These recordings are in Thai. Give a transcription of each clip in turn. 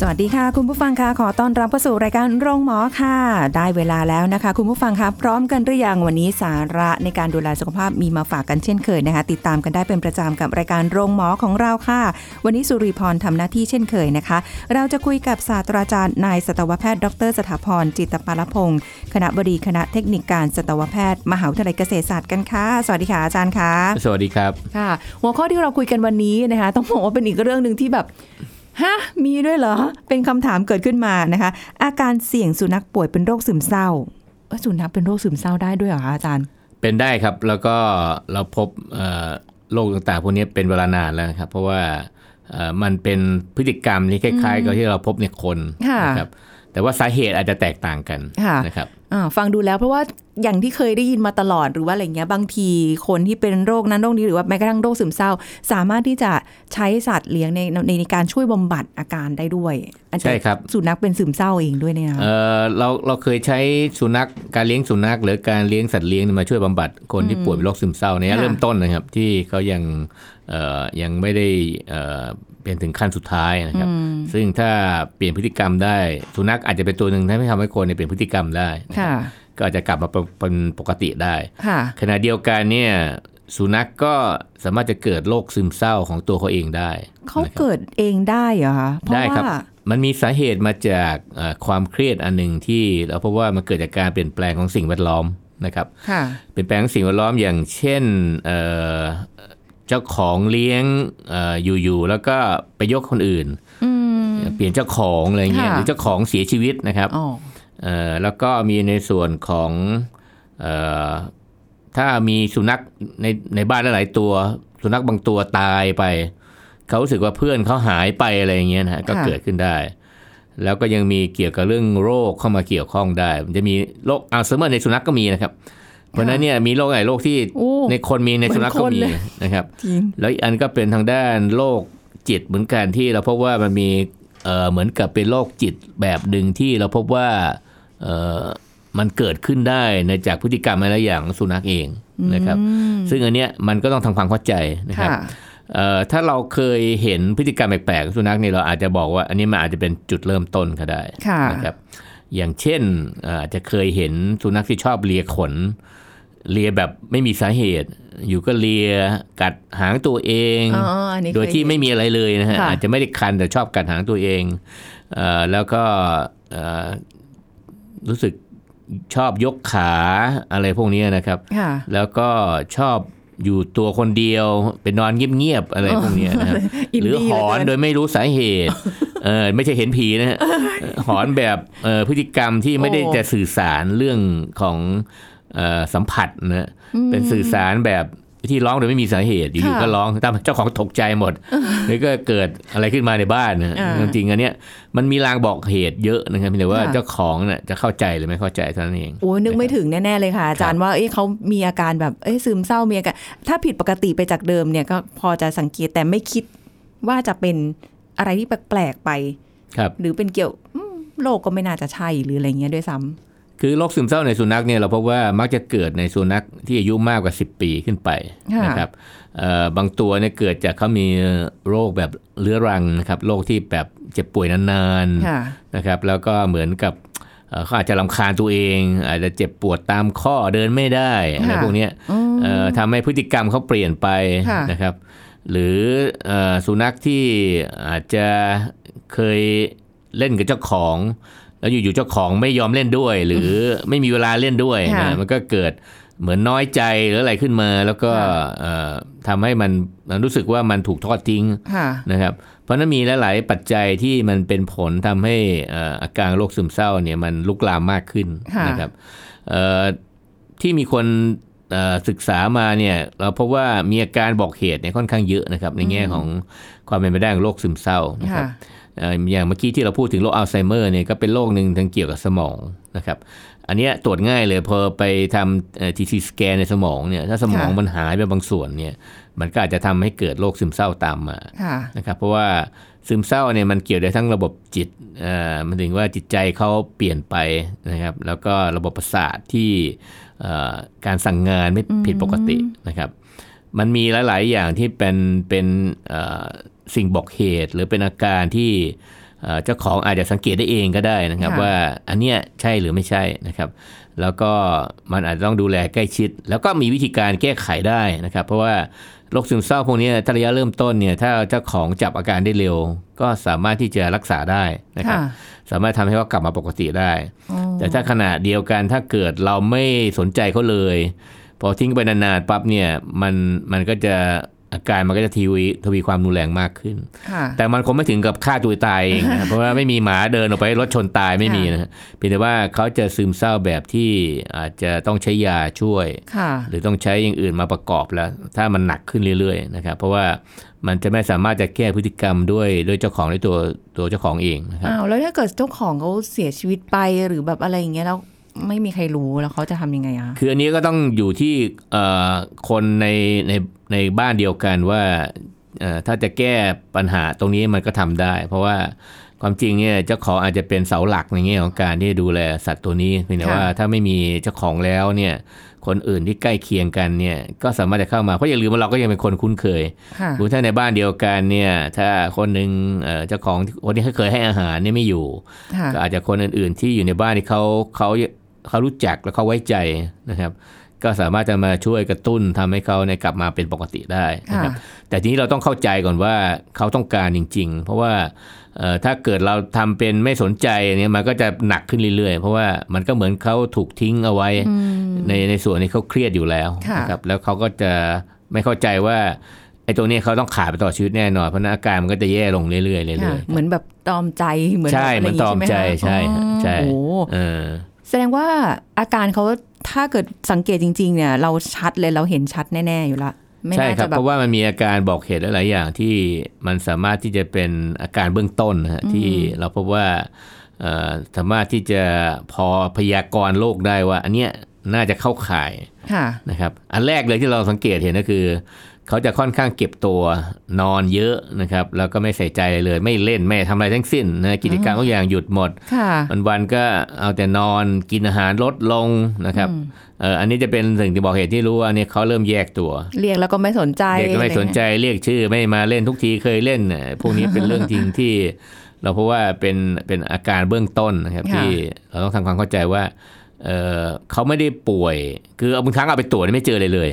สวัสดีค่ะ คุณผู้ฟังค่ะขอต้อนรับเข้าสู่รายการโรงหมอค่ะ ได้เวลาแล้วนะคะ คุณผู้ฟังคะพร้อมกันหรือยังวันนี้สาระในการดูแลสุขภาพมีมาฝากกันเช่นเคยนะคะ ติดตามกันได้เป็นประจำกับรายการโรงหมอของเราค่ะ วันนี้สุริพรทำหน้าที่เช่นเคยนะคะ เราจะคุยกับศาสตราจารย์นายสัตวแพทย์ ดร สถาพรจิตตปาลพงศ์คณะบดีคณะเทคนิคการสัตวแพทย์ มหาวิทยาลัยเกษตรศาสตร์กันค่ะสวัสดีค่ะอาจารย์ค่ะสวัสดีครับค่ะ หัวข้อที่เราคุยกันวันนี้นะคะ ต้องบอกว่าเป็นอีกเรื่องหนึ่งที่แบบ ฮะ มีด้วยเหรอ เป็นคำถามเกิดขึ้นมานะคะ อาการเสี่ยงสุนัขป่วยเป็นโรคซึมเศร้าเอ้ยสุนัขเป็นโรคซึมเศร้าได้ด้วยเหรอคะอาจารย์ เป็นได้ครับ แล้วก็เราพบเอ่อโรคต่างๆพวกนี้เป็นเวลานานแล้วนะครับ เพราะว่าเอ่อมันเป็นพฤติกรรมที่คล้ายๆกับที่เราพบในคนค่ะนะครับแต่ว่าสาเหตุอาจจะแตกต่างกันค่ะนะครับอ่า ฟังดูแล้วเพราะว่าอย่างที่เคยได้ยินมาตลอดหรือว่าอะไรเงี้ยบางทีคนที่เป็นโรคนั้นโรคนี้หรือว่าแม้กระทั่งโรคซึมเศร้า สามารถที่จะใช้สัตว์เลี้ยงในในในการช่วยบำบัดอาการได้ด้วยอาจจะใช่ครับสุนัขเป็นซึมเศร้าเองด้วยเนี่ยนะคะเอ่อเราเราเคยใช้สุนัขการเลี้ยงสุนัข หรือการเลี้ยงสัตว์เลี้ยงมาช่วยบำบัดคนที่ป่วยเป็นโรคซึมเศร้าเนี่ยค่ะเริ่มต้นนะครับที่เขายังเอ่อ ยังไม่ได้เอ่อเป็นถึงขั้นสุดท้ายนะครับ ซึ่งถ้าเปลี่ยนพฤติกรรมได้ สุนัขอาจจะเป็นตัวหนึ่งที่ทำให้คนเนี่ยเปลี่ยนพฤติกรรมได้นะครับค่ะก็อาจจะกลับมาเป็นปกติได้ค่ะขณะเดียวกันเนี่ยสุนัขก็สามารถจะเกิดโรคซึมเศร้าของตัวเขาเองได้ เขานะครับเกิดเองได้เหรอคะเพราะได้ครับว่ามันมีสาเหตุมาจากเอ่อความเครียดอันหนึ่งที่เราพบว่ามันเกิดจากการเปลี่ยนแปลงของสิ่งแวดล้อมนะครับค่ะเปลี่ยนแปลงของสิ่งแวดล้อมอย่างเช่น เอ่อเจ้าของเลี้ยงเอ่ออยู่ๆแล้วก็ไปยกคนอื่นอืมเปลี่ยนเจ้าของอะไรเงี้ยค่ะหรือเจ้าของเสียชีวิตนะครับอ๋อเอ่อแล้วก็มีในส่วนของเอ่อถ้ามีสุนัขในในบ้านหลายๆตัว สุนัขบางตัวตายไป เขารู้สึกว่าเพื่อนเขาหายไปอะไรอย่างเงี้ยนะฮะก็เกิดขึ้นได้ แล้วก็ยังมีเกี่ยวกับเรื่องโรคเข้ามาเกี่ยวข้องได้ มันจะมีโรคอัลไซเมอร์ในสุนัขก็มีนะครับ เพราะฉะนั้นเนี่ยมีโรคหลายโรคที่โอ้ในคนมีในสุนัขก็เหมือนคนมีเลยนะครับจริงแล้วอีกอันก็เป็นทางด้านโรคจิตเหมือนกันที่เราพบว่ามันมีเอ่อเหมือนกับเป็นโรคจิตแบบหนึ่งที่เราพบว่าเอ่อมันเกิดขึ้นได้ในจากพฤติกรรมอะไรอย่างของสุนัขเองนะครับ ซึ่งอันเนี้ยมันก็ต้องทำความเข้าใจนะครับค่ะเอ่อถ้าเราเคยเห็นพฤติกรรมแปลกๆของสุนัขเนี่ยเราอาจจะบอกว่า อันนี้มันอาจจะเป็นจุดเริ่มต้นก็ได้ค่ะนะครับ อย่างเช่นเอ่ออาจจะเคยเห็นสุนัขที่ชอบเลียขน เลียแบบไม่มีสาเหตุ อยู่ก็เลียกัดหางตัวเองอ๋ออันนี้โดยที่ไม่เคเห็นมีอะไรเลยนะฮะค่ะอาจจะไม่ได้คันแต่ชอบกัดหางตัวเองเออแล้วก็เอ่อรู้สึกชอบยกขาอะไรพวกนี้นะครับค่ะแล้วก็ชอบอยู่ตัวคนเดียวเป็นนอนเงียบๆอะไรพวกเนี้ยนะครับอินหรือดี้หอนเหลือเกินโดยไม่รู้สาเหตุเออไม่ใช่เห็นผีนะฮะหอนแบบเอ่อพฤติกรรมที่ไม่ได้โอ้จะสื่อสารเรื่องของเอ่อสัมผัสนะเป็นสื่อสารแบบที่ร้องโดยไม่มีสาเหตุอยู่ๆก็ร้องตามเจ้าของตกใจหมดหรือก็เกิดอะไรขึ้นมาในบ้านนะอ่าจริงๆอันเนี้ยมันมีลางบอกเหตุเยอะนะครับแต่ว่าค่ะเจ้าของน่ะจะเข้าใจหรือไม่เข้าใจเท่านั้นเองโอ้ยนึกไม่ถึงแน่ๆเลยค่ะ อาจารย์ว่าเอ้เขามีอาการแบบเอ้ยซึมเศร้ามีอาการถ้าผิดปกติไปจากเดิมเนี่ยก็พอจะสังเกตแต่ไม่คิดว่าจะเป็น อะไรที่แปลกๆไปครับหรือเป็นเกี่ยวอืมโรคก็ไม่น่าจะใช่หรืออะไรเงี้ยด้วยซ้ำคือโรคซึมเศร้าในสุนัขเนี่ยเราพบว่ามักจะเกิดในสุนัขที่อายุมากกว่า 10 ปีขึ้นไปค่ะนะครับเอ่อบางตัวเนี่ยเกิดจากเขามีโรคแบบเรื้อรังนะครับโรคที่แบบเจ็บป่วยนานค่ะๆนะครับแล้วก็เหมือนกับเอ่อเขาอาจจะลำคาญตัวเอง อาจจะเจ็บปวดตามข้อเดินไม่ได้อะไรค่ะพวกเนี้ยอืมเอ่อทำให้พฤติกรรมเขาเปลี่ยนไปค่ะนะครับ หรือเอ่อสุนัขที่อาจจะเคยเล่นกับเจ้าของ แล้วอยู่ๆเจ้าของไม่ยอมเล่นด้วย หรือไม่มีเวลาเล่นด้วยค่ะนะมันก็เกิดเหมือนน้อยใจหรืออะไรขึ้นมา แล้วก็ค่ะเอ่อทำให้มันมันรู้สึกว่ามันถูกทอดทิ้งค่ะนะครับ เพราะฉะนั้นมีหลาย ๆ ปัจจัยที่มันเป็นผลทำให้เอ่ออาการโรคซึมเศร้าเนี่ยมันลุกลามมากขึ้นค่ะนะครับเอ่อที่มีคนเอ่อ ศึกษามาเนี่ยเราพบว่ามีอาการบอกเหตุเนี่ยค่อนข้างเยอะนะครับในแง่ของความเป็นไปได้ของโรคซึมเศร้านะครับค่ะเอ่ออย่างเมื่อกี้ที่เราพูดถึงโรคอัลไซเมอร์เนี่ยก็เป็นโรคหนึ่งทางเกี่ยวกับสมองนะครับอันเนี้ยตรวจง่ายเลยพอไปทำทีทีสแกนในสมองเนี่ยถ้าสมองค่ะมันหายไปบางส่วนเนี่ย มันก็อาจจะทำให้เกิดโรคซึมเศร้าตามมาค่ะนะครับเพราะว่าซึมเศร้าเนี่ยมันเกี่ยวได้ทั้งระบบจิตเอ่อมันถึงว่าจิตใจเขาเปลี่ยนไปนะครับ แล้วก็ระบบประสาทที่เอ่อการสั่งงานไม่ผิดปกตินะครับ มันมีหลาย ๆ อย่างที่เป็นเป็นเอ่อสิ่งบอกเหตุ หรือเป็นอาการที่ เอ่อเจ้าของอาจจะสังเกตได้เองก็ได้นะครับค่ะว่าอันเนี้ยใช่หรือไม่ใช่นะครับ แล้วก็มันอาจจะต้องดูแลใกล้ชิด แล้วก็มีวิธีการแก้ไขได้นะครับ เพราะว่าโรคซึมเศร้าพวกนี้ถ้าระยะเริ่มต้นเนี่ยถ้าเจ้าของจับอาการได้เร็ว ก็สามารถที่จะรักษาได้นะครับค่ะสามารถทำให้เขากลับมาปกติได้อ๋อแต่ถ้าขณะเดียวกันถ้าเกิดเราไม่สนใจเขาเลย พอทิ้งไปนานๆปั๊บเนี่ยมันมันก็จะ อาการมันก็จะทีวีทวีความรุนแรงมากขึ้นค่ะแต่มันคงไม่ถึงกับฆ่าตัวตายเองนะเพราะว่าไม่มีหมาเดินออกไปรถชนตายไม่มีนะฮะเพียงแต่ว่าเขาจะซึมเศร้าแบบที่อาจจะต้องใช้ยาช่วยค่ะหรือต้องใช้อย่างอื่นมาประกอบแล้ว ถ้ามันหนักขึ้นเรื่อยๆนะครับเพราะว่ามันจะไม่สามารถจะแก้พฤติกรรมด้วยด้วยเจ้าของด้วยตัวตัวเจ้าของเองนะครับอ้าวแล้วถ้าเกิดเจ้าของเขาเสียชีวิตไปหรือแบบอะไรอย่างเงี้ยแล้วไม่มีใครรู้แล้วเขาจะทำยังไงอะคืออันนี้ก็ต้องอยู่ที่เอ่อคนในใน ในบ้านเดียวกันว่าเอ่อถ้าจะแก้ปัญหาตรงนี้มันก็ทำได้ เพราะว่าความจริงเนี่ยเจ้าของอาจจะเป็นเสาหลักในแง่ของการที่ดูแลสัตว์ตัวนี้เพียงแต่ว่าถ้าไม่มีเจ้าของแล้วเนี่ยคนอื่นที่ใกล้เคียงกันเนี่ยก็สามารถจะเข้ามาเพราะอย่าลืมว่าเราก็ยังเป็นคนคุ้นเคยค่ะดูถ้าในบ้านเดียวกันเนี่ยถ้าคนหนึ่งเอ่อเจ้าของคนที่เขาเคยให้อาหารเนี่ยไม่อยู่ค่ะก็อาจจะคนอื่นๆที่อยู่ในบ้านที่เขาเขาเขารู้จักและเขาไว้ใจนะครับ ก็สามารถจะมาช่วยกระตุ้นทำให้เขาเนี่ยกลับมาเป็นปกติได้นะครับค่ะแต่ทีนี้เราต้องเข้าใจก่อนว่าเขาต้องการจริง ๆ เพราะว่าเอ่อถ้าเกิดเราทำเป็นไม่สนใจเนี่ยมันก็จะหนักขึ้นเรื่อยๆ เพราะว่ามันก็เหมือนเขาถูกทิ้งเอาไว้อืมในในส่วนที่เขาเครียดอยู่แล้วค่ะนะครับแล้วเขาก็จะไม่เข้าใจว่าไอ้ตรงนี้เขาต้องขาดไปตลอดชีวิตแน่นอนเพราะฉะนั้นอาการมันก็จะแย่ลงเรื่อยๆเรื่ค่ะอยเหมือนแบบตอมใจเหมือนใช่ะไรเหมือนตอมใจย่างงี้ใช่ไหมคะใช่อ๋อโอ้โหๆเออ แสดงว่าอาการเขาถ้าเกิดสังเกตจริง ๆ เนี่ย เราชัดเลยเราเห็นชัดแน่ ๆ อยู่ละไม่ใช่น่าครัจะบแบเพบราะว่ามันมีอาการบอกเหตุหลายๆอย่างที่มันสามารถที่จะเป็นอาการเบื้องต้นนะฮะที่เราพบว่าเอ่อสามารถที่จะพอพยากรณ์โรคได้ว่า อันเนี้ยน่าจะเข้าข่ายค่ะนะครับ อันแรกเลยที่เราสังเกตเห็นก็คือ เขาจะค่อนข้างเก็บตัวนอนเยอะนะครับ แล้วก็ไม่ใส่ใจอะไรเลย ไม่เล่นไม่ทำอะไรทั้งสิ้นนะกิจกรรมทุกอย่างหยุดหมดค่ะวันวันๆก็เอาแต่นอนกินอาหารลดลงนะครับเอ่ออันนี้จะเป็นสิ่งที่บอกเหตุที่รู้ว่าเนี่ยเขาเริ่มแยกตัว เรียกแล้วก็ไม่สนใจเด็กก็ไม่สนใจเรียกชื่อไม่มาเล่นทุกทีเคยเล่นน่ะพวกนี้เป็นเรื่องจริงที่ เราเพราะว่าเป็นเป็นอาการเบื้องต้นนะครับค่ะที่เราต้องทำความเข้าใจว่าเออเขาไม่ได้ป่วย คือเอาบางครั้งเอาไปตรวจไม่เจอเลยเลย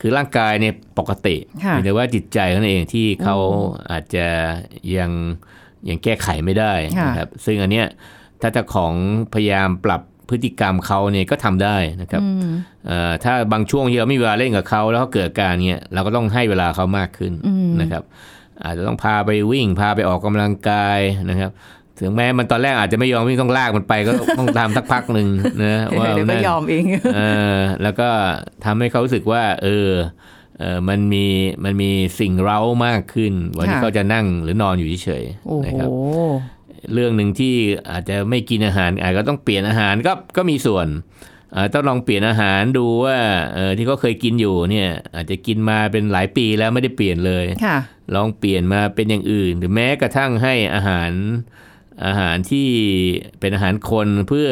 คือร่างกายเนี่ยปกติค่ะแต่ว่าจิตใจเขาเองที่เขาอาจจะยังยังแก้ไขไม่ได้ค่ะนะครับซึ่งอันเนี้ยถ้าเจ้าของพยายามปรับพฤติกรรมเขาเนี่ยก็ทำได้นะครับอืมเอ่อถ้าบางช่วงที่เราไม่มีเวลาเล่นกับเขาแล้วเขาเกิดอาการเนี้ยเราก็ต้องให้เวลาเขามากขึ้นอืมนะครับ อาจจะต้องพาไปวิ่งพาไปออกกำลังกายนะครับ ถึงแม้มันตอนแรกอาจจะไม่ยอมวิ่งต้องลากมันไปก็ต้องทำสักพักหนึ่งนะว่าเดี๋ยวก็นั่นยอมเองเออแล้วก็ทำให้เขารู้สึกว่า เออเออมันมีมันมีสิ่งเร้ามากขึ้นวันที่ค่ะเขาจะนั่งหรือนอนอยู่เฉยโอ้ๆนะโหครับเรื่องหนึ่งที่อาจจะไม่กินอาหาร อาจจะต้องเปลี่ยนอาหารก็ก็มีส่วนอ่าต้องลองเปลี่ยนอาหารดูว่าเออที่เขาเคยกินอยู่เนี่ยอาจจะกินมาเป็นหลายปีแล้วไม่ได้เปลี่ยนเลยค่ะลองเปลี่ยนมาเป็นอย่างอื่น หรือแม้กระทั่งให้อาหาร อาหารที่เป็นอาหารคนเพื่อ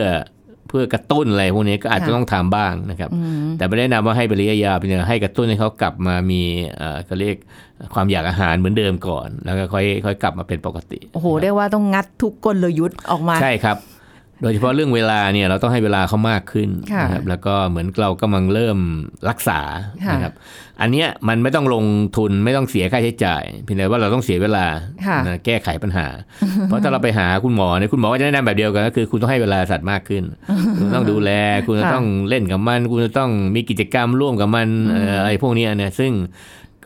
เพื่อกระตุ้นอะไรพวกนี้ก็อาจจะค่ะต้องทำบ้างนะครับอืมแต่ไม่ได้นำว่าให้เป็นระยะยาวเป็นอย่างให้กระตุ้นให้เขากลับมามีเอ่อเขาเรียกความอยากอาหารเหมือนเดิมก่อน แล้วก็ค่อยค่อยกลับมาเป็นปกติ โอ้โหเรียกว่าต้องงัดทุกกลยุทธ์ออกมาใช่ครับ โดยเฉพาะเรื่องเวลาเนี่ยเราต้องให้เวลาเขามากขึ้นค่ะนะครับแล้วก็เหมือนเรากำลังเริ่มรักษาค่ะนะครับอันเนี้ยมันไม่ต้องลงทุนไม่ต้องเสียค่าใช้จ่ายเพียงแต่ว่าเราต้องเสียเวลาค่ะนะแก้ไขปัญหา เพราะถ้าเราไปหาคุณหมอเนี่ยคุณหมอก็จะแนะนำแบบเดียวกันก็คือ คุณต้องให้เวลาสัตว์มากขึ้น คุณต้องดูแล คุณจะค่ะต้องเล่นกับมัน คุณจะต้องมีกิจกรรมร่วมกับมันเอ่ออะไรพวกเนี้ยเนี่ยซึ่ง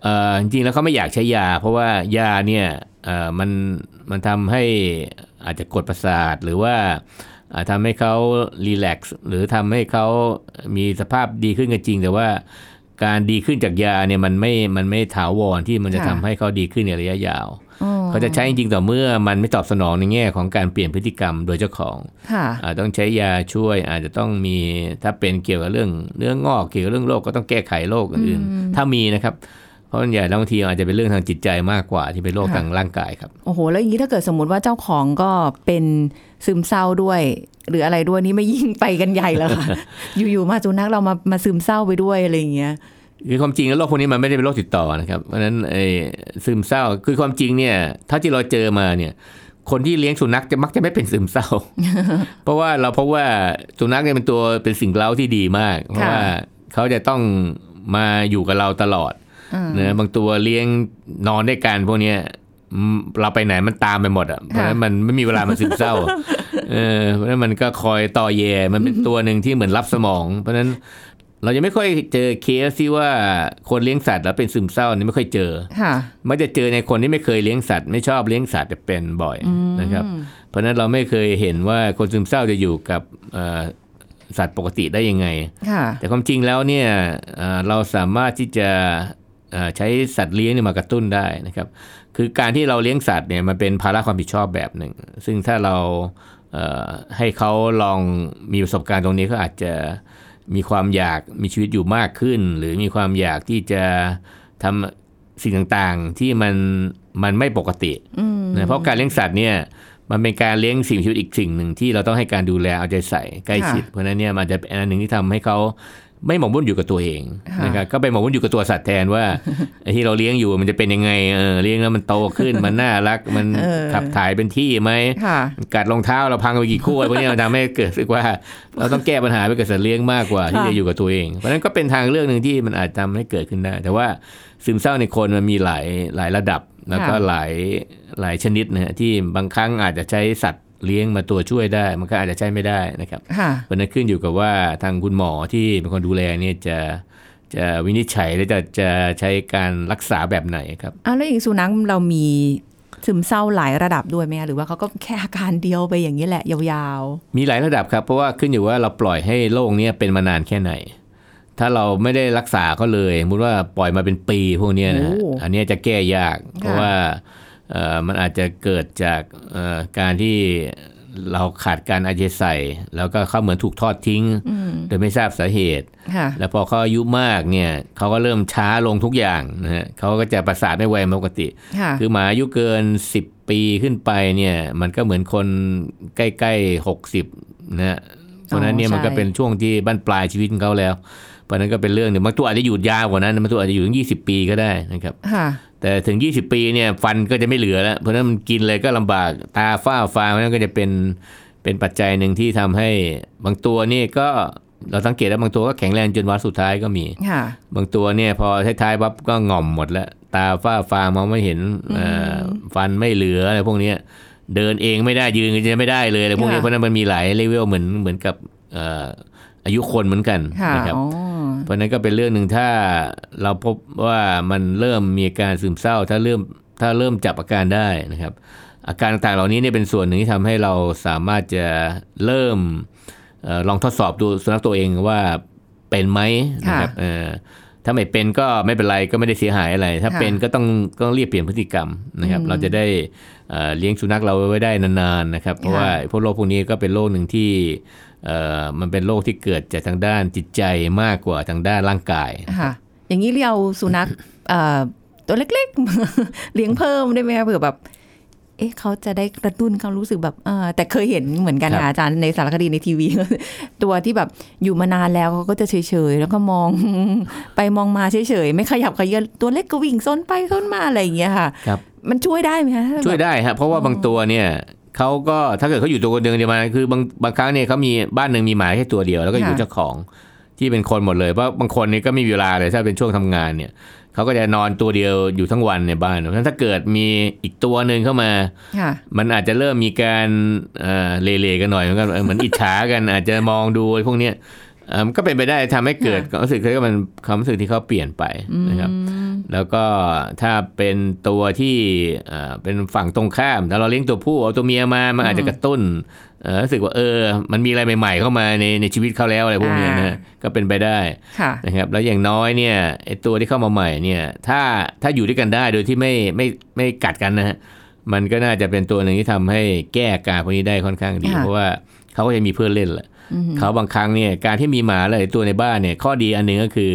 เอ่อจริงๆแล้วเขาไม่อยากใช้ยา เพราะว่ายาเนี่ยเอ่อมันมันทำให้อาจจะกดประสาทหรือว่าอาจ ทำให้เขารีแลกซ์หรือทำให้เขามีสภาพดีขึ้นก็จริง แต่ว่าการดีขึ้นจากยาเนี่ยมันไม่ มันไม่ถาวรที่มันจะค่ะทำให้เขาดีขึ้นในระยะยาวเขาจะใช้จริงๆต่อเมื่อมันไม่ตอบสนองในแง่ของการเปลี่ยนพฤติกรรมโดยเจ้าของค่ะอาจต้องใช้ยาช่วยอาจจะต้องมีถ้าเป็นเกี่ยวกับเรื่องเนื้องอกเกี่ยวกับเรื่องโรคก็ต้องแก้ไขโรคอื่นๆถ้ามีนะครับ เพราะส่วนใหญ่บางทีอาจจะเป็นเรื่องทางจิตใจมากกว่าที่เป็นโรคค่ะทางร่างกายครับ โอ้โห แล้วอย่างนี้ถ้าเกิดสมมติว่าเจ้าของก็เป็นซึมเศร้าด้วย หรืออะไรด้วยนี่ไม่ยิ่งไปกันใหญ่แล้วค่ะ อยู่ๆมาสุนัขเรามามาซึมเศร้าไปด้วยอะไรอย่างเงี้ยคือความจริงแล้วโรคพวกนี้มันไม่ได้เป็นโรคติดต่อนะครับ เพราะฉะนั้นไอ้ซึมเศร้าคือความจริงเนี่ยเท่าที่เราเจอมาเนี่ย คนที่เลี้ยงสุนัขจะมักจะไม่เป็นซึมเศร้า เพราะว่าเราพบว่าสุนัขเนี่ยเป็นตัวเป็นสิ่งเล้าที่ดีมาก เพราะว่าเขาจะต้องมาอยู่กับเราตลอด อืมนะบางตัวเลี้ยงนอนด้วยกันพวกเนี้ยอืมเราไปไหนมันตามไปหมดอะเพราะฉะนั้นมันไม่มีเวลามาซึมเศร้าเออเพราะฉะนั้นมันก็คอยต่อแย่มันเป็นตัวหนึ่งที่เหมือนรับสมอง เพราะฉะนั้นเรายังไม่ค่อยเจอเคสที่ว่าคนเลี้ยงสัตว์แล้วเป็นซึมเศร้านี่ไม่ค่อยเจอค่ะมักจะเจอในคนที่ไม่เคยเลี้ยงสัตว์ไม่ชอบเลี้ยงสัตว์จะเป็นบ่อยนะครับ เพราะฉะนั้นเราไม่เคยเห็นว่าคนซึมเศร้าจะอยู่กับเอ่อสัตว์ปกติได้ยังไงค่ะแต่ความจริงแล้วเนี่ยเอ่อเราสามารถที่จะเอ่อ ใช้สัตว์เลี้ยงเนี่ยมากระตุ้นได้นะครับ คือการที่เราเลี้ยงสัตว์เนี่ยมันเป็นภาระความผิดชอบแบบหนึ่ง ซึ่งถ้าเราเอ่อให้เขาลองมีประสบการณ์ตรงนี้เขาอาจจะมีความอยากมีชีวิตอยู่มากขึ้น หรือมีความอยากที่จะทำสิ่งต่างๆที่มันมันไม่ปกตินะเพราะการเลี้ยงสัตว์เนี่ยมันเป็นการเลี้ยงสิ่งมีชีวิตอีกสิ่งหนึ่งที่เราต้องให้การดูแลเอาใจใส่ใกล้ชิดเพราะฉะนั้นเนี่ยมันจะเป็นอันหนึ่งที่ทำให้เขา ไม่หมกมุ่นอยู่กับตัวเองค่ะนะครับก็ไปหมกมุ่นอยู่กับตัวสัตว์แทนว่าไอ้ที่เราเลี้ยงอยู่มันจะเป็นยังไงเออเลี้ยงแล้วมันโตขึ้นมันน่ารักมันเออขับถ่ายเป็นที่ไหมค่ะกัดรองเท้าเราพังไปกี่คู่อะไรพวกเนี้ยมันทำให้เกิดรู้สึกว่า เราต้องแก้ปัญหาไปกับสัตว์เลี้ยงมากกว่าที่ค่ะจะอยู่กับตัวเอง เพราะฉะนั้นก็เป็นทางเลือกหนึ่งที่มันอาจทำให้เกิดขึ้นได้ แต่ว่าซึมเศร้าในคนมันมีหลายหลายระดับแล้วก็หลายหลายชนิดนะฮะที่บางครั้งอาจจะใช้สัตว์ เลี้ยงมาตัวช่วยได้ มันก็อาจจะใช้ไม่ได้นะครับค่ะเพราะฉะนั้นขึ้นอยู่กับว่าทางคุณหมอที่เป็นคนดูแลเนี่ยจะจะวินิจฉัยและจะจะใช้การรักษาแบบไหนครับอ้าวแล้วอย่างสุนัขเรามีซึมเศร้าหลายระดับด้วยไหมคะหรือว่าเขาก็แค่อาการเดียวไปอย่างนี้แหละยาวมีหลายระดับครับเพราะว่าขึ้นอยู่ว่าเราปล่อยให้โรคเนี้ยเป็นมานานแค่ไหน ถ้าเราไม่ได้รักษาเขาเลยสมมติว่าปล่อยมาเป็นปีพวกเนี้ยนะฮะอันเนี้ยจะแก้ยาก เพราะว่าเอ่อ มันอาจจะเกิดจากเอ่อการที่เราขาดการอาเจยใส่ แล้วก็เขาเหมือนถูกทอดทิ้ง โดยไม่ทราบสาเหตุๆค่ะแล้วพอเขาอายุมากเนี่ยเขาก็เริ่มช้าลงทุกอย่างนะฮะเขาก็จะประสาทไม่ไวเหมือนปกติค่ะคือหมาอายุเกิน 10 ปีขึ้นไปเนี่ยมันก็เหมือนคนใกล้ๆ60นะฮะเพราะฉะนั้นเนี่ยใช่มันก็เป็นช่วงที่บั้นปลายชีวิตของเขาแล้ว เพราะฉะนั้นก็เป็นเรื่องหนึ่งบางตัวอาจจะอยู่ยาวกว่านั้นบางตัวอาจจะอยู่ถึง 20 ปีก็ได้นะครับค่ะ แต่ถึง 20 ปีเนี่ยฟันก็จะไม่เหลือแล้ว เพราะฉะนั้นมันกินเลยก็ลำบากตาฝ้าฟางเพราะฉะนั้นก็จะเป็นเป็นปัจจัยหนึ่งที่ทำให้บางตัวนี่ก็เราสังเกตแล้วบางตัวก็แข็งแรงจนวันสุดท้ายก็มีค่ะบางตัวเนี่ยพอท้ายๆปั๊บก็ง่อมหมดแล้ว ตาฝ้าฟางมองไม่เห็นเอ่อฟันไม่เหลืออะไรพวกเนี้ยเดินเองไม่ได้ยืนก็จะไม่ได้เลยอะไรพวกนี้ค่ะเพราะฉะนั้นมันมีหลายเลเวลเหมือนเหมือนกับเอ่ออายุคนเหมือนกันค่ะนะครับอ๋อเพราะฉะนั้นก็เป็นเรื่องหนึ่งถ้าเราพบว่ามันเริ่มมีอาการซึมเศร้า ถ้าเริ่มถ้าเริ่มจับอาการได้นะครับ อาการต่างๆเหล่านี้เนี่ยเป็นส่วนหนึ่งที่ทำให้เราสามารถจะเริ่มเออลองทดสอบดูสุนัขตัวเองว่าเป็นไหมนะครับเออถ้าไม่เป็นก็ไม่เป็นไรก็ไม่ได้เสียหายอะไร ถ้าค่ะเป็นก็ต้องต้องรีบเปลี่ยนพฤติกรรมนะครับ เราจะได้เอ่อเลี้ยงสุนัขเราไว้ได้นานๆนะครับ เพราะว่าพวกโรคพวกนี้ก็เป็นโรคหนึ่งที่เอ่อ มันเป็นโรคที่เกิดจากทางด้านจิตใจมากกว่าทางด้านร่างกายค่ะอย่างนี้เรียกสุนัขเอ่อตัวเล็กๆ เลี้ยงเพิ่มได้ไหมคะเผื่อแบบ เอ๊ะเขาจะได้กระตุ้นเขารู้สึกแบบเออแต่เคยเห็นเหมือนกันครับค่ะอาจารย์ในสารคดีในทีวี ตัวที่แบบอยู่มานานแล้วเขาก็จะเฉยๆ แล้วก็มองไปมองมาเฉยๆ ไม่ขยับขยื่นตัวเล็กก็วิ่งซนไปซนมาอะไรอย่างเงี้ยค่ะครับมันช่วยได้ไหมคะถ้าแบบช่วยได้ฮะเพราะว่าบางตัวเนี่ย เขาก็ถ้าเกิดเขาอยู่ตัวคนเดียวเดียวมาคือบางบางครั้งเนี่ยเขามีบ้านหนึ่งมีหมาแค่ตัวเดียว แล้วก็อยู่เจ้าของที่เป็นคนหมดเลยเพราะบางคนนี่ก็ไม่มีเวลาเลยถ้าเป็นช่วงทำงานเนี่ยเขาก็จะนอนตัวเดียวอยู่ทั้งวันในบ้านเพราะฉะนั้นถ้าเกิดมีอีกตัวหนึ่งเข้ามาค่ะมันอาจจะเริ่มมีการเอ่อเลๆกันหน่อยเหมือนกันเออเหมือนอิจฉากันอาจจะมองดูไอ้พวกเนี้ยเอ่อมัน ก็เป็นไปได้ทำให้เกิดความรู้สึกที่ว่ามันความรู้สึกที่เขาเปลี่ยนไปนะครับ แล้วก็ถ้าเป็นตัวที่เอ่อเป็นฝั่งตรงข้ามถ้าเราเลี้ยงตัวผู้เอาตัวเมียมามันอาจจะกระตุ้นเอ่อรู้สึกว่าเออ มันมีอะไรใหม่ ๆ เข้ามาในในชีวิตเขาแล้วอะไรพวกเนี้ยนะอ่าก็เป็นไปได้ค่ะนะครับ แล้วอย่างน้อยเนี่ยไอตัวที่เข้ามาใหม่เนี่ยถ้าถ้าอยู่ด้วยกันได้โดยที่ไม่ไม่ไม่กัดกันนะฮะมันก็น่าจะเป็นตัวหนึ่งที่ทำให้แก้อาการพวกนี้ได้ค่อนข้างดีค่ะเพราะว่าเขาก็จะมีเพื่อนเล่นแหละ เขาบางครั้งเนี่ยการที่มีหมาหลายตัวในบ้านเนี่ย ข้อดีอันหนึ่งก็คือ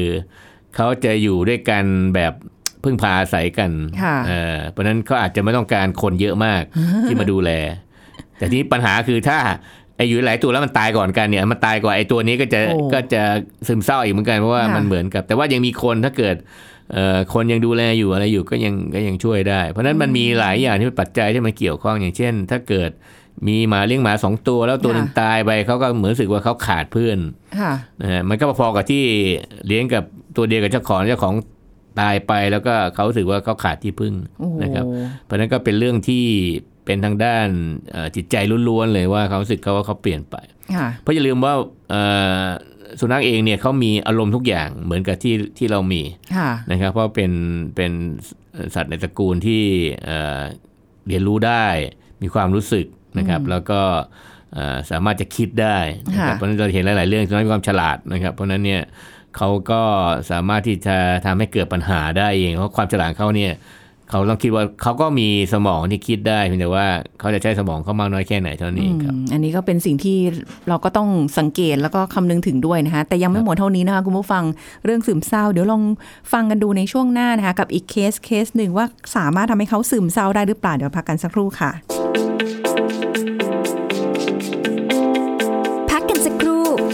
เขาจะอยู่ด้วยกันแบบพึ่งพาอาศัยกันค่ะเออเพราะฉะนั้นเขาอาจจะไม่ต้องการคนเยอะมากที่มาดูแล แต่ทีนี้ปัญหาคือถ้าไอ้อยู่หลายตัวแล้วมันตายก่อนกันเนี่ย มันตายกว่าไอ้ตัวนี้ก็จะโอ้ก็จะซึมเศร้าอีกเหมือนกันเพราะว่าค่ะมันเหมือนกับ แต่ว่ายังมีคนถ้าเกิดเอ่อคนยังดูแลอยู่อะไรอยู่ก็ยังก็ยังช่วยได้ เพราะฉะนั้นมันมีหลายอย่างที่เป็นปัจจัยที่มันเกี่ยวข้องอย่างเช่น ถ้าเกิด มีหมาเลี้ยงหมาสองตัวแล้วตัวหนึงตายไปเขาก็เหมือนรู้สึกว่าเขาขาดเพื่อนค่ะนะฮะมันก็พอๆกับที่เลี้ยงกับตัวเดียวกับเจ้าของเจ้าของตายไปแล้วก็เขารู้สึกว่าเขาขาดที่พึ่งโอ้โหนะครับ เพราะฉะนั้นก็เป็นเรื่องที่เป็นทางด้านเอ่อจิตใจล้วนๆเลยว่าเขารู้สึกเขาว่าเขาเปลี่ยนไปค่ะเพราะอย่าลืมว่าเอ่อสุนัขเองเนี่ยเขามีอารมณ์ทุกอย่างเหมือนกับที่ที่เรามีค่ะนะครับ เพราะเป็นเป็นสัตว์ในตระกูลที่เอ่อเรียนรู้ได้มีความรู้สึก นะครับ แล้วก็เอ่อสามารถจะคิดได้นะครับค่ะเพราะฉะนั้นเราเห็นหลาย ๆ เรื่องสุนัขมีความฉลาดนะครับ เพราะฉะนั้นเนี่ยเขาก็สามารถที่จะทำให้เกิดปัญหาได้เอง เพราะความฉลาดของเขาเนี่ยเขาต้องคิดว่าเขาก็มีสมองที่คิดได้เพียงแต่ว่าเขาจะใช้สมองเขามากน้อยแค่ไหนเท่านั้นเองครับอืมอันนี้ก็เป็นสิ่งที่เราก็ต้องสังเกตแล้วก็คำนึงถึงด้วยนะคะ แต่ยังไม่หมดเท่านี้นะคะคุณผู้ฟังเรื่องซึมเศร้า เดี๋ยวลองฟังกันดูในช่วงหน้านะคะ กับอีกเคสเคสหนึ่งว่าสามารถทำให้เขาซึมเศร้าได้หรือเปล่าเดี๋ยวพักกันสักครู่ค่ะ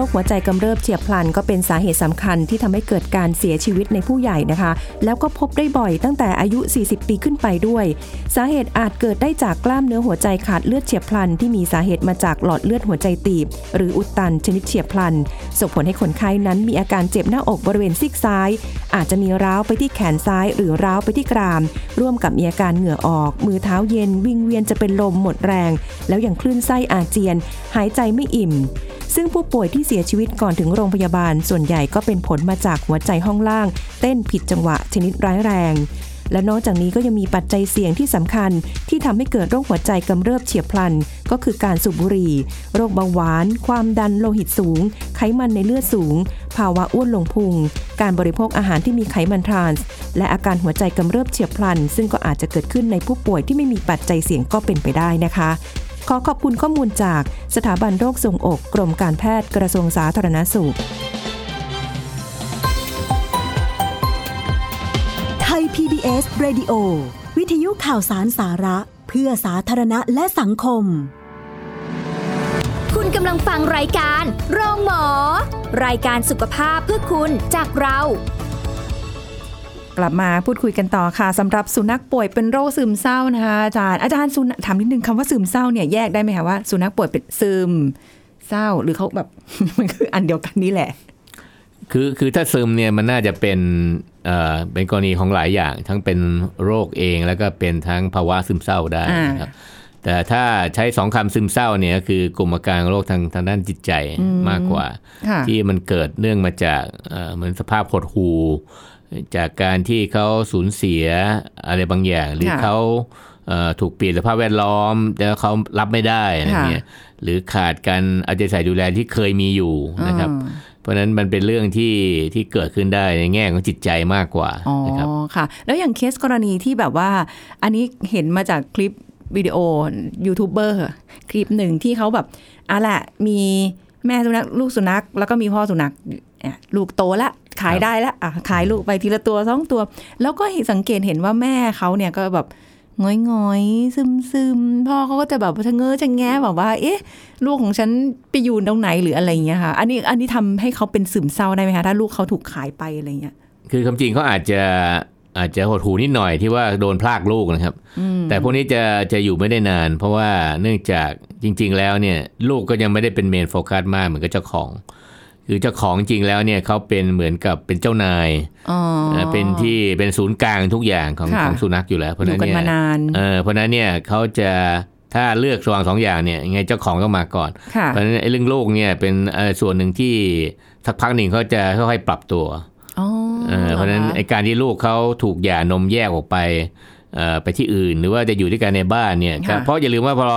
รคหัวใจกำเริบเฉียบพลันก็เป็นสาเหตุสำคัญที่ทำให้เกิดการเสียชีวิตในผู้ใหญ่นะคะ แล้วก็พบได้บ่อยตั้งแต่อายุ 40 ปีขึ้นไปด้วย สาเหตุอาจเกิดได้จากกล้ามเนื้อหัวใจขาดเลือดเฉียบพลัน ที่มีสาเหตุมาจากหลอดเลือดหัวใจตีบ หรืออุดตันชนิดเฉียบพลัน ส่งผลให้คนไข้นั้นมีอาการเจ็บหน้าอกบริเวณซีกซ้าย อาจจะมีร้าวไปที่แขนซ้าย หรือร้าวไปที่กราม ร่วมกับมีอาการเหงื่อออก มือเท้าเย็น วิงเวียนจะเป็นลมหมดแรง แล้วยังคลื่นไส้อาเจียน หายใจไม่อิ่ม ซึ่งผู้ป่วยที่เสียชีวิตก่อนถึงโรงพยาบาล ส่วนใหญ่ก็เป็นผลมาจากหัวใจห้องล่าง เต้นผิดจังหวะชนิดร้ายแรง และนอกจากนี้ก็ยังมีปัจจัยเสี่ยงที่สำคัญ ที่ทำให้เกิดโรคหัวใจกำเริบเฉียบพลัน ก็คือการสูบบุหรี่ โรคเบาหวาน ความดันโลหิตสูง ไขมันในเลือดสูง ภาวะอ้วนลงพุง การบริโภคอาหารที่มีไขมันทรานส์ และอาการหัวใจกำเริบเฉียบพลัน ซึ่งก็อาจจะเกิดขึ้นในผู้ป่วยที่ไม่มีปัจจัยเสี่ยงก็เป็นไปได้นะคะ ขอขอบคุณข้อมูลจากสถาบันโรคทรวงอก กรมการแพทย์กระทรวงสาธารณสุข ไทย PBS Radio วิทยุข่าวสารสาระ เพื่อสาธารณะและสังคม คุณกำลังฟังรายการ โรงหมอ รายการสุขภาพเพื่อคุณจากเรา กลับมาพูดคุยกันต่อค่ะสำหรับสุนัขป่วยเป็นโรคซึมเศร้านะคะอาจารย์อาจารย์สุนัขถามนิดนึงคำว่าซึมเศร้าเนี่ยแยกได้ไหมคะว่าสุนัขป่วยเป็นซึมเศร้าหรือเขาแบบมันคืออันเดียวกันนี่แหละ คือคือถ้าซึมเนี่ยมันน่าจะเป็นเอ่อเป็นกรณีของหลายอย่าง ทั้งเป็นโรคเองแล้วก็เป็นทั้งภาวะซึมเศร้าได้อ่านนะครับแต่ถ้าใช้สองคำซึมเศร้าเนี่ยก็คือกลุ่มอาการโรคทางทางด้านจิตใจมากกว่าค่ะที่มันเกิดเนื่องมาจากเอ่อเหมือนสภาพหดหู่ จากการที่เขาสูญเสียอะไรบางอย่าง หรือค่ะเขาเอ่อถูกเปลี่ยนสภาพแวดล้อม แล้วเขารับไม่ได้อะไรเงี้ยหรือขาดการเอาใจใส่ดูแลที่เคยมีอยู่นะครับอ่าเพราะฉะนั้นมันเป็นเรื่องที่ที่เกิดขึ้นได้ในแง่ของจิตใจมากกว่าอ๋อนะครับค่ะ แล้วอย่างเคสกรณีที่แบบว่า อันนี้เห็นมาจากคลิปวิดีโอยูทูบเบอร์คลิปหนึ่งที่เขาแบบอะแหละมีแม่สุนัขลูกสุนัข แล้วก็มีพ่อสุนัขอะ ลูกโตละขายได้ละอะขายลูกไปทีละตัวสองตัว แล้วก็เห็นสังเกตเห็นว่าแม่เขาเนี่ยก็แบบงอยงอยซึมซึมๆพ่อเขาก็จะแบบชะเง้อชะแงะแบบว่า เอ๊ะ ลูกของฉันไปอยู่ตรงไหนหรืออะไรอย่างเงี้ยค่ะ อันนี้อันนี้ทำให้เขาเป็นซึมเศร้าได้ไหมคะถ้าลูกเขาถูกขายไปอะไรเงี้ย คือคำจริงเขาอาจจะอาจจะหดหูนิดหน่อยที่ว่าโดนพลากลูกนะครับ แต่พวกนี้จะจะอยู่ไม่ได้นาน เพราะว่าเนื่องจากจริง ๆ แล้วเนี่ย ลูกก็ยังไม่ได้เป็นเมนโฟกัสมากเหมือนกับเจ้าของ คือเจ้าของจริงแล้วเนี่ยเขาเป็นเหมือนกับเป็นเจ้านายอ๋อเอ่อเป็นที่เป็นศูนย์กลางทุกอย่างของค่ะของสุนัขอยู่แล้ว เพราะอฉะยู่นั้นกันเนี่ยมานานเออเพราะฉะนั้นเนี่ยเขาจะถ้าเลือกระหว่างสองอย่างเนี่ยยังไงเจ้าของต้องมาก่อนค่ะเพราะฉะนั้นไอ้เรื่องโรคเนี่ยเป็นเอ่อส่วนหนึ่งที่สักพักหนึ่งเขาจะค่อยๆปรับตัวอ๋อเออเพราะฉะนั้นไอ้การที่ลูกเขาถูกหย่านมแยกออกไปเอ่อไปที่อื่น หรือว่าจะอยู่ด้วยกันในบ้านเนี่ยค่ะเพราะอย่าลืมว่าพอ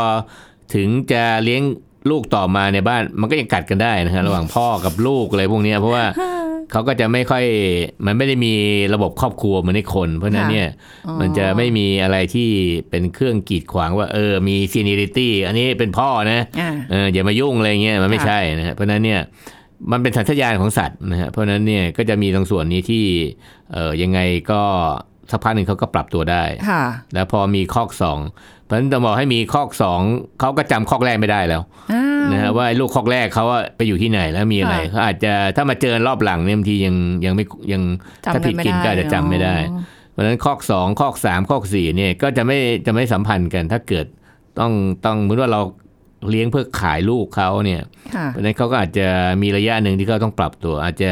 ถึงจะเลี้ยง ลูกต่อมาในบ้านมันก็ยังกัดกันได้นะฮะระหว่างพ่อกับลูกอะไรพวกเนี้ยเพราะว่าเขาก็จะไม่ค่อยมันไม่ได้มีระบบครอบครัวเหมือนในคน เพราะฉะนั้นเนี่ยมันจะไม่มีอะไรที่เป็นเครื่องกีดขวางว่าเออมีซีเนียริตี้อันนี้เป็นพ่อนะอ่าเอออย่ามายุ่งอะไรเงี้ยมันไม่ค่ะใช่นะฮะเพราะฉะนั้นเนี่ยมันเป็นสัญชาตญาณของสัตว์นะฮะเพราะฉะนั้นเนี่ยก็จะมีตรงส่วนนี้ที่เออยังไงก็ สักพักหนึ่งเขาก็ปรับตัวได้ค่ะแล้วพอมีคอกสองเพราะฉะนั้นต้องบอกให้มีคอกสองเขาก็จำคอกแรกไม่ได้แล้วอ้าวนะฮะว่าไอ้ลูกคอกแรกเขาอะไปอยู่ที่ไหนแล้วมีอะไรค่ะเขาอาจจะถ้ามาเจอรอบหลังเนี่ยบางทียังยังไม่ยังจำถ้าผิดกินก็ไม่อาจจะจำไม่ได้อ๋อเพราะฉะนั้นคอกสองคอกสามคอกสี่เนี่ยก็จะไม่จะไม่สัมพันธ์กันถ้าเกิดต้องต้องเหมือนว่าเราเลี้ยงเพื่อขายลูกเขาเนี่ยค่ะเพราะฉะนั้นเขาก็อาจจะมีระยะหนึ่งที่เขาต้องปรับตัว อาจจะ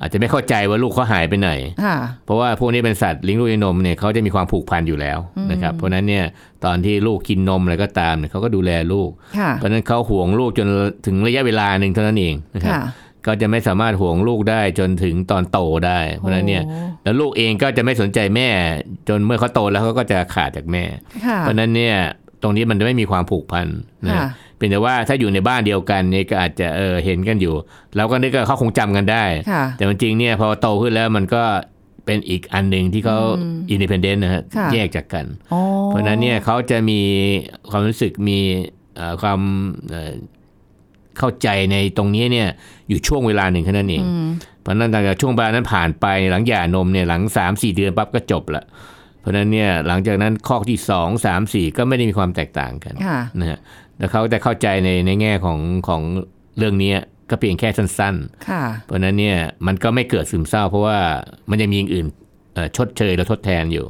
อาจจะไม่เข้าใจว่าลูกเขาหายไปไหนค่ะเพราะว่าพวกนี้เป็นสัตว์เลี้ยงลูกด้วยนมเนี่ยเขาจะมีความผูกพันอยู่แล้วนะครับ เพราะฉะนั้นเนี่ยตอนที่ลูกกินนมอะไรก็ตามเนี่ยเขาก็ดูแลลูกค่ะเพราะฉะนั้นเขาห่วงลูกจนถึงระยะเวลาหนึ่งเท่านั้นเองนะครับค่ะก็จะไม่สามารถห่วงลูกได้จนถึงตอนโตได้ เพราะฉะนั้นเนี่ยโอ้แล้วลูกเองก็จะไม่สนใจแม่ จนเมื่อเขาโตแล้วเขาก็จะขาดจากแม่ค่ะเพราะฉะนั้นเนี่ย ตรงนี้มันจะไม่มีความผูกพันนะค่ะเป็นแต่ว่าถ้าอยู่ในบ้านเดียวกันเนี่ยก็อาจจะเออเห็นกันอยู่เราก็นึกว่าเขาคงจำกันได้ค่ะแต่จริงๆเนี่ยพอโตขึ้นแล้วมันก็เป็นอีกอันหนึ่งที่เขาอืมอินดิเพนเดนต์นะฮะค่ะแยกจากกันอ๋อเพราะฉะนั้นเนี่ยเขาจะมีความรู้สึกมีเอ่อความเอ่อเข้าใจในตรงนี้เนี่ยอยู่ช่วงเวลาหนึ่งแค่นั้นเองอืมเพราะฉะนั้นหลังจากช่วงเวลานั้นผ่านไปหลังหย่านมเนี่ยหลังสามสี่เดือนปั๊บก็จบละ เพราะฉะนั้นเนี่ยหลังจากนั้นข้อที่สองสามสี่ก็ไม่ได้มีความแตกต่างกันค่ะนะฮะแล้วเขาจะเข้าใจในในแง่ของของเรื่องนี้ก็เพียงแค่สั้นๆค่ะเพราะฉะนั้นเนี่ยมันก็ไม่เกิดซึมเศร้า เพราะว่ามันยังมีอย่างอื่นเอ่อชดเชยและทดแทนอยู่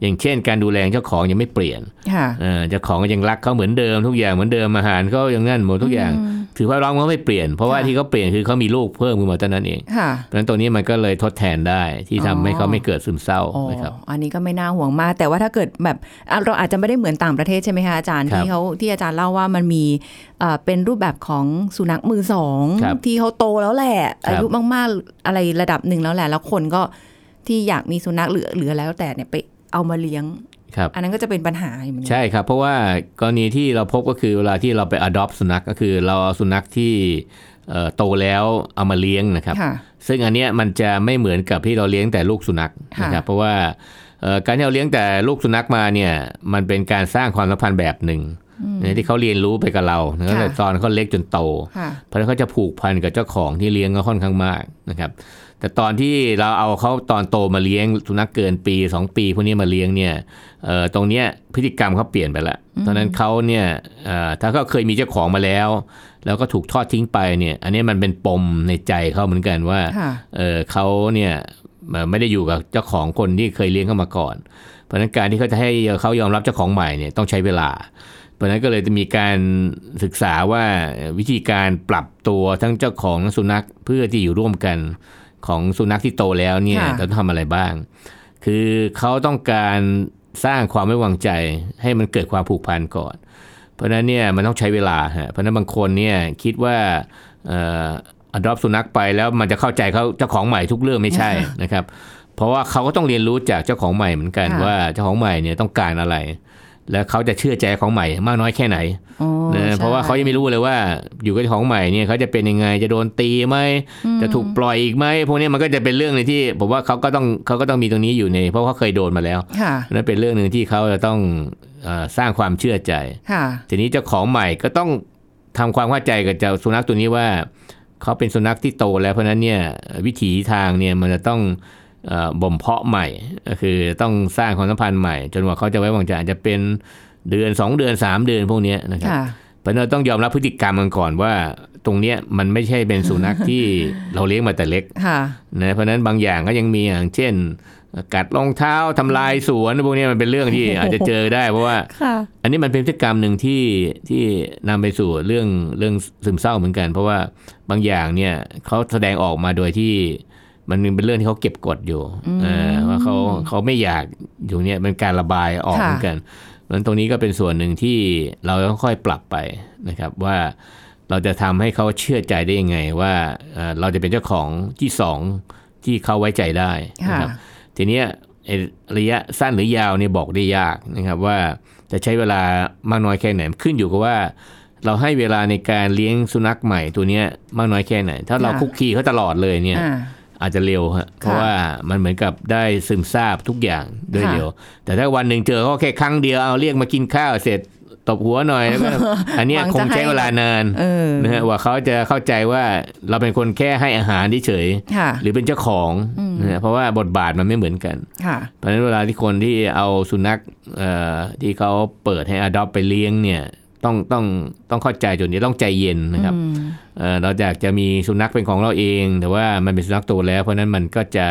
อย่างเช่น การดูแลเจ้าของยังไม่เปลี่ยนค่ะเอ่อเจ้าของก็ยังรักเขาเหมือนเดิมทุกอย่างเหมือนเดิมอาหารก็ยังนั่นหมดทุกอย่าง ถือว่าร้องเขาไม่เปลี่ยน เพราะว่าค่ะที่เขาเปลี่ยนคือเขามีลูกเพิ่มขึ้นมาเท่านั้นเองค่ะเพราะฉะนั้นตัวนี้มันก็เลยทดแทนได้ที่ทำให้อ๋อเขาไม่เกิดซึมเศร้าอ๋อนะครับอันนี้ก็ไม่น่าห่วงมาก แต่ว่าถ้าเกิดแบบอะเราอาจจะไม่ได้เหมือนต่างประเทศใช่ไหมคะอาจารย์ครับที่เขาที่อาจารย์เล่าว่ามันมีเอ่อเป็นรูปแบบของสุนัขมือสองครับที่เขาโตแล้วแหละครับอายุมากๆอะไรระดับหนึ่งแล้วแหละแล้วคนก็ที่อยากมีสุนัขหรือหรือแล้วแต่เนี่ยไปเอามาเลี้ยง ครับอันนั้นก็จะเป็นปัญหาอยู่เหมือนกันใช่ครับ เพราะว่ากรณีที่เราพบก็คือเวลาที่เราไป adopt สุนัขก็คือเราเอาสุนัขที่เอ่อโตแล้วเอามาเลี้ยงนะครับค่ะซึ่งอันเนี้ยมันจะไม่เหมือนกับที่เราเลี้ยงแต่ลูกสุนัขค่ะนะครับ เพราะว่าเอ่อการที่เราเลี้ยงแต่ลูกสุนัขมาเนี่ยมันเป็นการสร้างความสัมพันธ์แบบหนึ่งนะที่เขาเรียนรู้ไปกับเราตั้งแต่ตอนเขาเล็กจนโตค่ะเพราะฉะนั้นเขาจะผูกพันกับเจ้าของที่เลี้ยงก็ค่อนข้างมากนะครับ แต่ตอนที่เราเอาเขาตอนโตมาเลี้ยงสุนัขเกินปี 2 ปีพวกนี้มาเลี้ยงเนี่ยเอ่อตรงเนี้ยพฤติกรรมเขาเปลี่ยนไปละตอนนั้นเขาเนี่ยเอ่อถ้าเขาเคยมีเจ้าของมาแล้ว แล้วก็ถูกทอดทิ้งไปเนี่ยอันนี้มันเป็นปมในใจเขาเหมือนกันว่าค่ะเออเขาเนี่ยเอ่อไม่ได้อยู่กับเจ้าของคนที่เคยเลี้ยงเขามาก่อน เพราะฉะนั้นการที่เขาจะให้เขายอมรับเจ้าของใหม่เนี่ยต้องใช้เวลาเพราะฉะนั้นก็เลยจะมีการศึกษาว่าวิธีการปรับตัวทั้งเจ้าของและสุนัขเพื่อที่อยู่ร่วมกัน ของสุนัขที่โตแล้วเนี่ยค่ะจะต้องทำอะไรบ้าง คือเขาต้องการสร้างความไม่วางใจให้มันเกิดความผูกพันก่อน เพราะฉะนั้นเนี่ยมันต้องใช้เวลาฮะเพราะฉะนั้นบางคนเนี่ยคิดว่าเอ่อ adopt สุนัขไปแล้วมันจะเข้าใจเขาเจ้าของใหม่ทุกเรื่องไม่ใช่นะครับ เพราะว่าเขาก็ต้องเรียนรู้จากเจ้าของใหม่เหมือนกันค่ะว่าเจ้าของใหม่เนี่ยต้องการอะไร และเขาจะเชื่อใจของใหม่มากน้อยแค่ไหนอ๋อนะใช่เพราะว่าเขายังไม่รู้เลยว่า อยู่กับเจ้าของใหม่เนี่ยเขาจะเป็นยังไงจะโดนตีไหมจะถูกปล่อยอีกไหมพวกนี้มันก็จะเป็นเรื่องในงที่ผมว่าเขาก็ต้องเขาก็ต้องมีตรงนี้อยู่ใน เพราะเขาเคยโดนมาแล้วค่ะนั่นเป็นเรื่องหนึ่งที่เขาจะต้องเออสร้างความเชื่อใจค่ะทีนี้เจ้าของใหม่ก็ต้องทำความเข้าใจกับเจ้าสุนัขตัวนี้ว่าเขาเป็นสุนัขที่โตแล้วเพราะฉะนั้นเนี่ยวิถีทางเนี่ยมันจะต้องเอ่อ บ่มเพาะใหม่ก็คือต้องสร้างความสัมพันธ์ใหม่ จนกว่าเขาจะไว้วางใจอาจจะเป็นเดือน 2 เดือน 3 เดือนพวกเนี้ยนะครับค่ะเพราะฉะนั้นเราต้องยอมรับพฤติกรรมมันก่อนว่าตรงเนี้ยมันไม่ใช่เป็นสุนัขที่เราเลี้ยงมาแต่เล็กค่ะนะเพราะฉะนั้นบางอย่างก็ยังมีอย่างเช่น กัดรองเท้าทำลายสวนพวกเนี้ยมันเป็นเรื่องที่อาจจะเจอได้เพราะว่าค่ะอันนี้มันเป็นพฤติกรรมหนึ่งที่ที่นำไปสู่เรื่องเรื่องซึมเศร้าเหมือนกัน เพราะว่าบางอย่างเนี่ยเขาแสดงออกมาโดยที่ มันเป็นเรื่องที่เขาเก็บกดอยู่เออว่าเขาเขาไม่อยากอยู่เนี่ยเป็นการระบายออกค่ะเหมือนกันเพราะฉะนั้นตรงนี้ก็เป็นส่วนหนึ่งที่เราต้องค่อยปรับไปนะครับว่าเราจะทำให้เขาเชื่อใจได้ยังไงว่าเอ่อเราจะเป็นเจ้าของที่สองที่เขาไว้ใจได้นะครับทีเนี้ยไอ้ระยะสั้นหรือยาวเนี่ยบอกได้ยากนะครับว่าจะใช้เวลามากน้อยแค่ไหนขึ้นอยู่กับว่าเราให้เวลาในการเลี้ยงสุนัขใหม่ตัวเนี้ยมากน้อยแค่ไหน ถ้าเราค่ะคุกคีเขาตลอดเลยเนี่ย อ่าอาจจะเร็วฮะเพราะว่ามันเหมือนกับได้ซึมซาบทุกอย่างด้วยค่ะเร็ว แต่ถ้าวันหนึ่งเจอเขาแค่ครั้งเดียวเอาเรียกมากินข้าวเสร็จตบหัวหน่อยแล้วก็อันเนี้ยหวังคจะงใช้ให้เวลานานเออนะฮะว่าเขาจะเข้าใจว่าเราเป็นคนแค่ให้อาหารเฉยค่ะๆหรือเป็นเจ้าของนะฮะเพราะว่าบทบาทมันไม่เหมือนกันค่ะเพราะฉะนั้นเวลาที่คนที่เอาสุนัขเอ่อที่เขาเปิดให้อดอปไปเลี้ยงเนี่ย ต้องต้องต้องเข้าใจจุดนี้ต้องใจเย็นนะครับอืมเอ่อเราอยากจะมีสุนัขเป็นของเราเอง แต่ว่ามันเป็นสุนัขโตแล้ว เพราะฉะนั้นมันก็จะ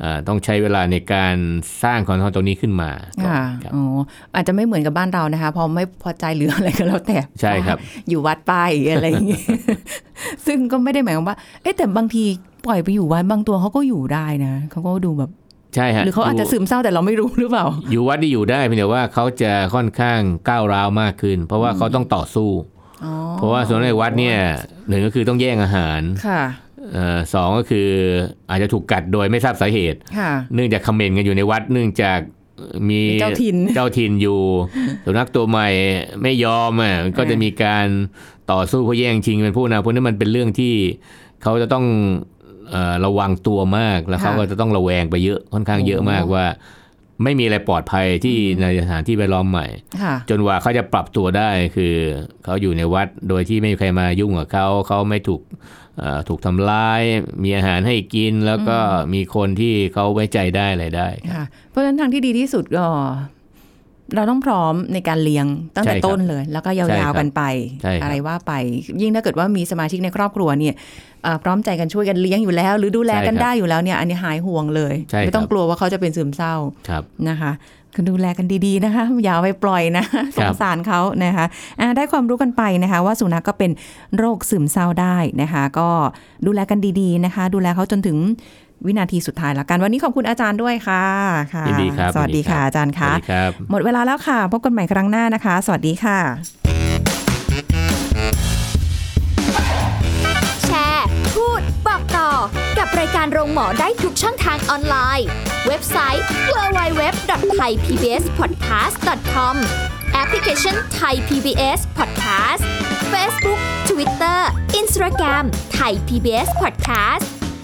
เอ่อต้องใช้เวลาในการสร้างคอนโทรลตรงนี้ขึ้นมาก่อนค่ะครับอ๋ออาจจะไม่เหมือนกับบ้านเรานะคะ พอไม่พอใจหรืออะไรก็แล้วแต่ใช่ครับ อยู่วัดไปอะไรอย่างงี้ซึ่งก็ไม่ได้หมายความว่า เอ๊ะแต่บางทีปล่อยไปอยู่วัดบางตัวเขาก็อยู่ได้นะเขาก็ดูแบบ ใช่ฮะหรือเขาอาจจะยู่ซึมเศร้าแต่เราไม่รู้หรือเปล่า อยู่วัดที่อยู่ได้เพียงแต่ว่าเขาจะค่อนข้างก้าวร้าวมากขึ้น เพราะว่าเขาต้องต่อสู้อ๋อเพราะว่าส่วนในวัดเนี่ยหนึ่งก็คือต้องแย่งอาหารค่ะเอ่อสองก็คืออาจจะถูกกัดโดยไม่ทราบสาเหตุค่ะเนื่องจากคอมเมนต์กันอยู่ในวัด เนื่องจากมีมีเจ้าถิ่นเจ้าถิ่นอยู่สุนัขตัวใหม่ไม่ยอมอะก็จะมีการต่อสู้เพื่อแย่งชิงเป็นผู้นำพวกนี้มันเป็นเรื่องที่เขาจะต้องเอ่อ ระวังตัวมากแล้วเขาก็จะต้องระแวงไปเยอะค่อนข้างเยอะมากว่า ไม่มีอะไรปลอดภัยที่ในสถานที่แวดล้อมใหม่ค่ะจนกว่าเขาจะปรับตัวได้คือเขาอยู่ในวัดโดยที่ไม่มีใครมายุ่งกับเขาเขาไม่ถูกเอ่อถูกทำร้าย มีอาหารให้กินแล้วก็มีคนที่เขาไว้ใจได้อะไรได้ครับค่ะเพราะฉะนั้นทางที่ดีที่สุดก็ เราต้องพร้อมในการเลี้ยงตั้งแต่ใช่ครับต้นเลย แล้วก็ยใช่ครัาวบๆกันไปใช่ครับอะไรว่าไป ยิ่งถ้าเกิดว่ามีสมาชิกในครอบครัวเนี่ยเอ่อพร้อมใจกันช่วยกันเลี้ยงอยู่แล้ว หรือดูแลกันได้อยู่แล้วเนี่ยอันนี้หายห่วงเลยใช่ครับไม่ต้องกลัวว่าเขาจะเป็นซึมเศร้าครับนะคะคือดูแลกันดีๆนะคะ อย่าเอาไปปล่อยนะสงสารเขานะคะอะได้ความรู้กันไปนะคะ ว่าสุนัขก็เป็นโรคซึมเศร้าได้นะคะ ก็ดูแลกันดีๆนะคะ ดูแลเขาจนถึง วินาทีสุดท้ายละกัน วันนี้ขอบคุณอาจารย์ด้วยค่ะค่ะยินดีครับสวัสดีค่ะยินดีครับอาจารย์สคะวัสดีครับหมดเวลาแล้วค่ะ พบกันใหม่ครั้งหน้านะคะ สวัสดีค่ะ แชร์ พูด บอกต่อ กับรายการโรงหมอได้ทุกช่องทางออนไลน์ เว็บไซต์ www.thaipbspodcast.com แอปพลิเคชัน Thai PBS Podcast Facebook Twitter Instagram Thai PBS Podcast